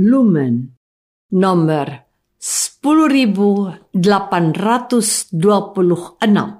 Lumen nomor 10826.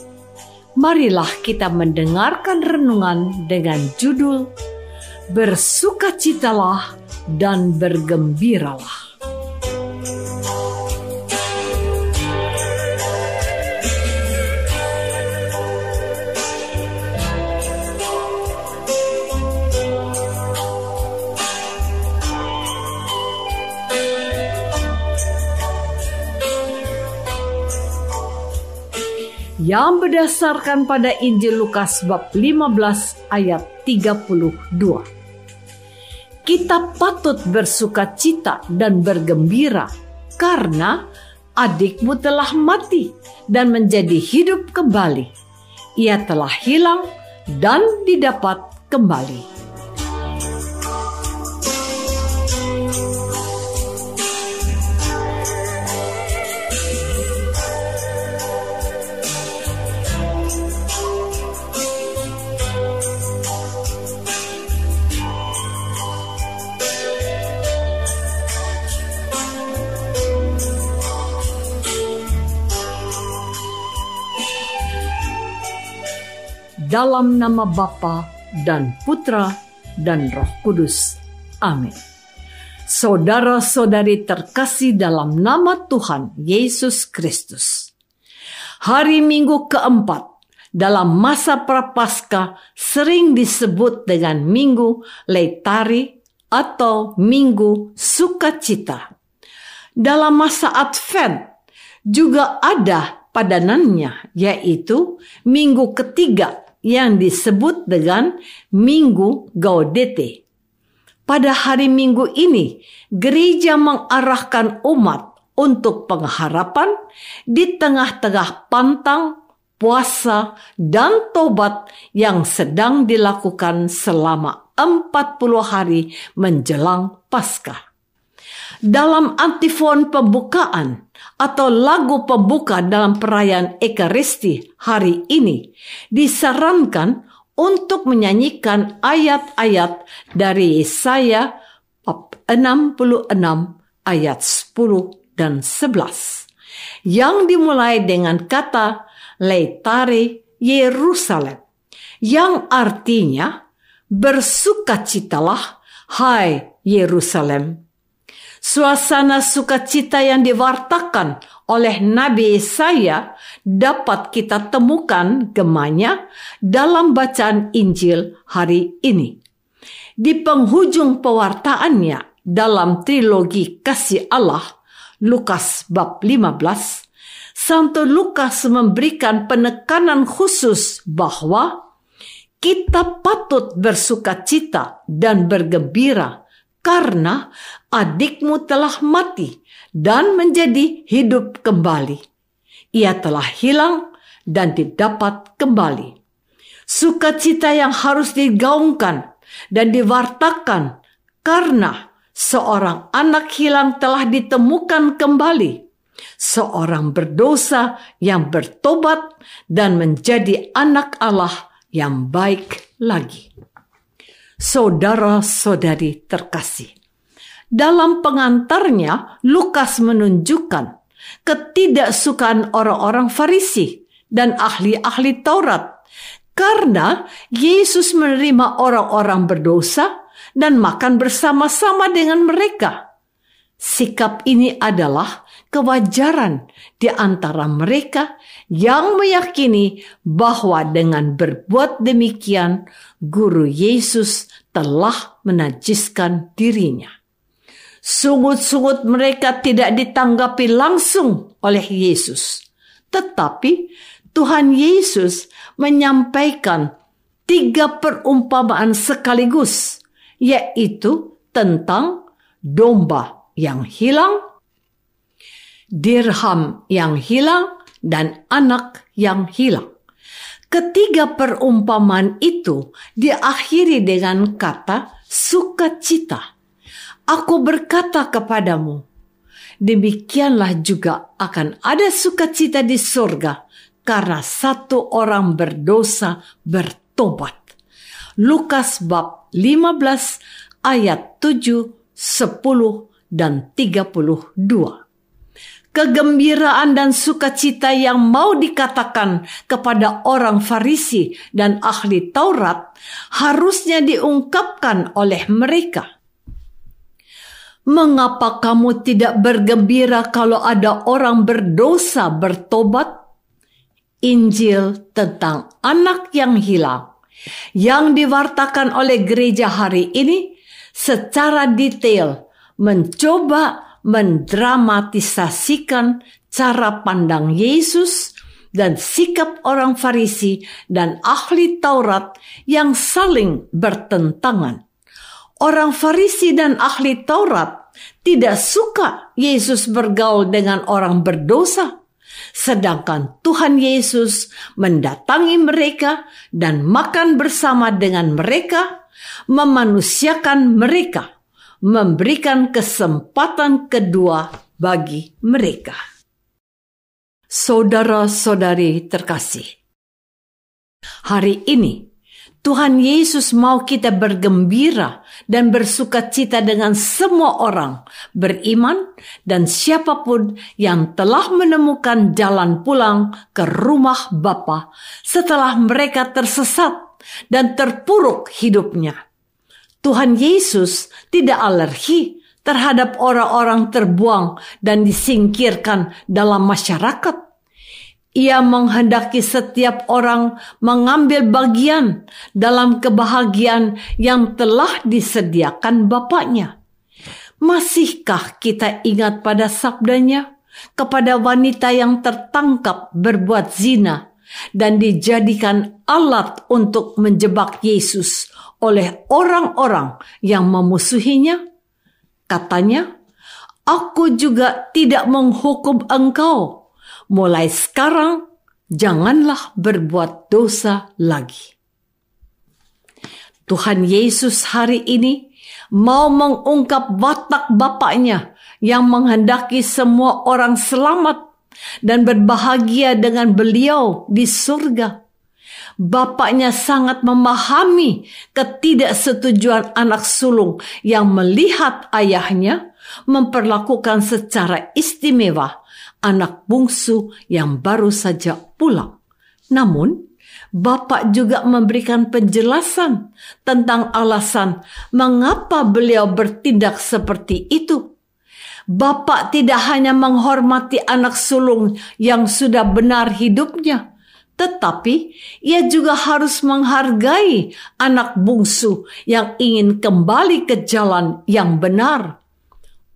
marilah kita mendengarkan renungan dengan judul Bersukacitalah dan bergembiralah. Yang berdasarkan pada Injil Lukas bab 15 ayat 32. Kita patut bersuka cita dan bergembira karena adikmu telah mati dan menjadi hidup kembali. Ia telah hilang dan didapat kembali. Dalam nama Bapa dan Putra dan Roh Kudus. Amin. Saudara-saudari terkasih dalam nama Tuhan Yesus Kristus. Hari Minggu keempat dalam masa prapaskah sering disebut dengan Minggu Leitari atau Minggu Sukacita. Dalam masa Advent juga ada padanannya yaitu minggu ketiga yang disebut dengan Minggu Gaudete. Pada hari Minggu ini, gereja mengarahkan umat untuk pengharapan di tengah-tengah pantang, puasa, dan tobat yang sedang dilakukan selama 40 hari menjelang Paskah. Dalam antifon pembukaan atau lagu pembuka dalam perayaan Ekaristi hari ini disarankan untuk menyanyikan ayat-ayat dari Yesaya 66 ayat 10 dan 11 yang dimulai dengan kata Leitare Yerusalem yang artinya bersukacitalah hai Yerusalem Suasana sukacita yang diwartakan oleh Nabi Yesaya dapat kita temukan gemanya dalam bacaan Injil hari ini. Di penghujung pewartaannya dalam trilogi kasih Allah, Lukas bab 15, Santo Lukas memberikan penekanan khusus bahwa kita patut bersukacita dan bergembira karena adikmu telah mati dan menjadi hidup kembali. Ia telah hilang dan didapat kembali. Sukacita yang harus digaungkan dan diwartakan karena seorang anak hilang telah ditemukan kembali. seorang berdosa yang bertobat dan menjadi anak Allah yang baik lagi. Saudara-saudari terkasih, dalam pengantarnya Lukas menunjukkan ketidaksukaan orang-orang Farisi dan ahli-ahli Taurat karena Yesus menerima orang-orang berdosa dan makan bersama-sama dengan mereka. Sikap ini adalah kewajaran di antara mereka yang meyakini bahwa dengan berbuat demikian, Guru Yesus telah menajiskan dirinya. Sungut-sungut mereka tidak ditanggapi langsung oleh Yesus, tetapi Tuhan Yesus menyampaikan tiga perumpamaan sekaligus, yaitu tentang domba yang hilang, dirham yang hilang, dan anak yang hilang. Ketiga perumpamaan itu diakhiri dengan kata sukacita. Aku berkata kepadamu, demikianlah juga akan ada sukacita di surga karena satu orang berdosa bertobat. Lukas bab 15 ayat 7, 10, dan 32. Kegembiraan dan sukacita yang mau dikatakan kepada orang Farisi dan ahli Taurat harusnya diungkapkan oleh mereka. Mengapa kamu tidak bergembira kalau ada orang berdosa bertobat? Injil tentang anak yang hilang yang diwartakan oleh gereja hari ini secara detail mencoba mendramatisasikan cara pandang Yesus dan sikap orang Farisi dan ahli Taurat yang saling bertentangan. Orang Farisi dan ahli Taurat tidak suka Yesus bergaul dengan orang berdosa, sedangkan Tuhan Yesus mendatangi mereka dan makan bersama dengan mereka, memanusiakan mereka memberikan kesempatan kedua bagi mereka. Saudara-saudari terkasih, hari ini Tuhan Yesus mau kita bergembira dan bersuka cita dengan semua orang beriman dan siapa pun yang telah menemukan jalan pulang ke rumah Bapa setelah mereka tersesat dan terpuruk hidupnya. Tuhan Yesus tidak alergi terhadap orang-orang terbuang dan disingkirkan dalam masyarakat. Ia menghendaki setiap orang mengambil bagian dalam kebahagiaan yang telah disediakan Bapaknya. Masihkah kita ingat pada sabdanya kepada wanita yang tertangkap berbuat zina dan dijadikan alat untuk menjebak Yesus oleh orang-orang yang memusuhinya? Katanya, Aku juga tidak menghukum engkau. Mulai sekarang, janganlah berbuat dosa lagi. Tuhan Yesus hari ini mau mengungkap watak Bapaknya yang menghendaki semua orang selamat dan berbahagia dengan beliau di surga. Bapaknya sangat memahami ketidaksetujuan anak sulung yang melihat ayahnya memperlakukan secara istimewa anak bungsu yang baru saja pulang. Namun, Bapak juga memberikan penjelasan tentang alasan mengapa beliau bertindak seperti itu. Bapak tidak hanya menghormati anak sulung yang sudah benar hidupnya, tetapi ia juga harus menghargai anak bungsu yang ingin kembali ke jalan yang benar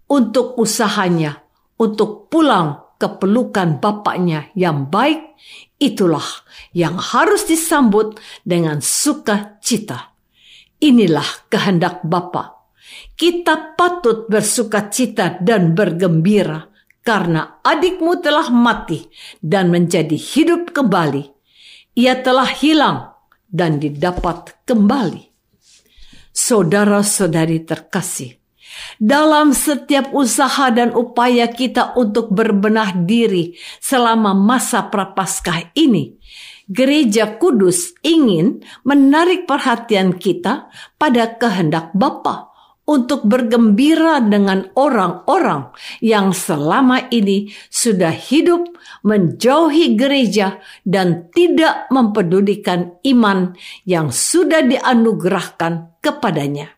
untuk usahanya, untuk pulang ke pelukan bapaknya yang baik. Itulah yang harus disambut dengan sukacita. Inilah kehendak Bapa. Kita patut bersukacita dan bergembira karena adikmu telah mati dan menjadi hidup kembali ia telah hilang dan didapat kembali. Saudara-saudari terkasih, dalam setiap usaha dan upaya kita untuk berbenah diri selama masa prapaskah ini, Gereja Kudus ingin menarik perhatian kita pada kehendak Bapa untuk bergembira dengan orang-orang yang selama ini sudah hidup menjauhi gereja dan tidak mempedulikan iman yang sudah dianugerahkan kepadanya.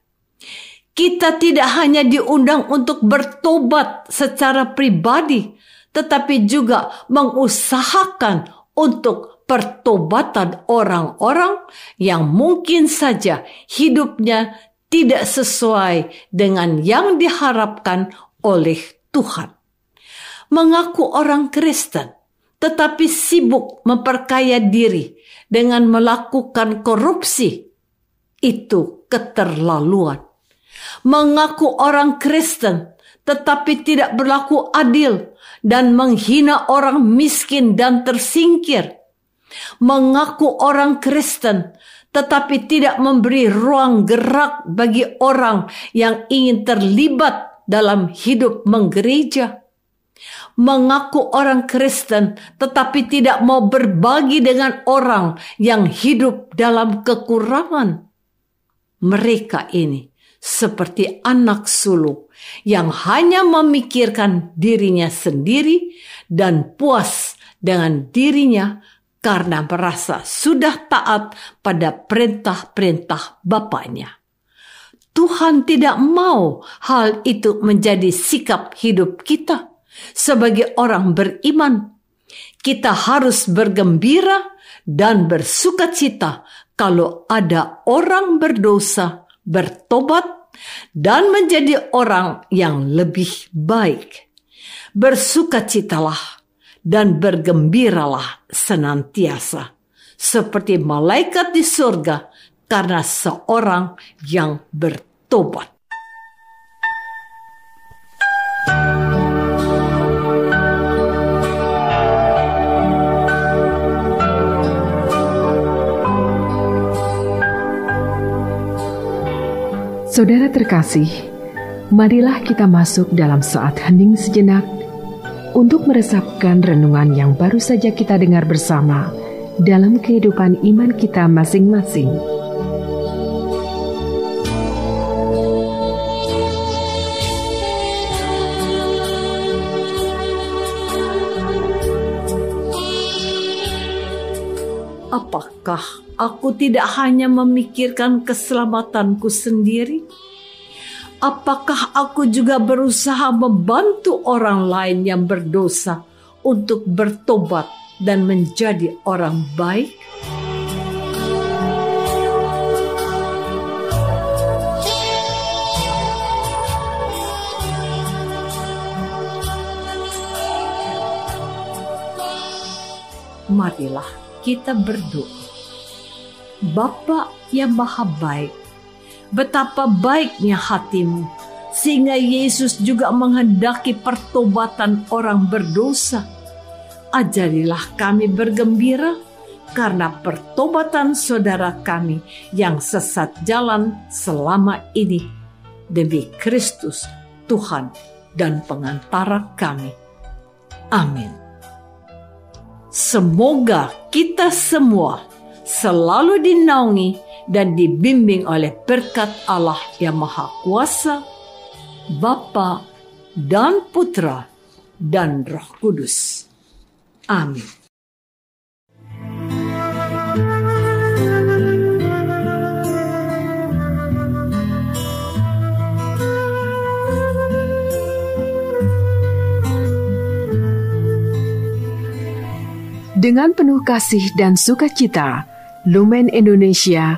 Kita tidak hanya diundang untuk bertobat secara pribadi, tetapi juga mengusahakan untuk pertobatan orang-orang yang mungkin saja hidupnya tidak sesuai dengan yang diharapkan oleh Tuhan. Mengaku orang Kristen, tetapi sibuk memperkaya diri dengan melakukan korupsi, itu keterlaluan. Mengaku orang Kristen, tetapi tidak berlaku adil dan menghina orang miskin dan tersingkir, mengaku orang Kristen, tetapi tidak memberi ruang gerak bagi orang yang ingin terlibat dalam hidup menggereja. Mengaku orang Kristen, tetapi tidak mau berbagi dengan orang yang hidup dalam kekurangan. Mereka ini seperti anak sulung yang hanya memikirkan dirinya sendiri dan puas dengan dirinya karena merasa sudah taat pada perintah-perintah Bapaknya. Tuhan tidak mau hal itu menjadi sikap hidup kita sebagai orang beriman. Kita harus bergembira dan bersuka cita kalau ada orang berdosa, bertobat, dan menjadi orang yang lebih baik. Bersukacitalah dan bergembiralah senantiasa, seperti malaikat di surga, karena seorang yang bertobat. Saudara terkasih, marilah kita masuk dalam saat hening sejenak untuk meresapkan renungan yang baru saja kita dengar bersama dalam kehidupan iman kita masing-masing. Apakah aku tidak hanya memikirkan keselamatanku sendiri? Apakah aku juga berusaha membantu orang lain yang berdosa untuk bertobat dan menjadi orang baik? Marilah kita berdoa. Bapa yang maha baik, betapa baiknya hatimu, sehingga Yesus juga menghendaki pertobatan orang berdosa. Ajarilah kami bergembira karena pertobatan saudara kami yang sesat jalan selama ini demi Kristus Tuhan dan pengantara kami. Amin. Semoga kita semua selalu dinaungi dan dibimbing oleh berkat Allah yang Maha Kuasa, Bapa dan Putra dan Roh Kudus. Amin. Dengan penuh kasih dan sukacita, Lumen Indonesia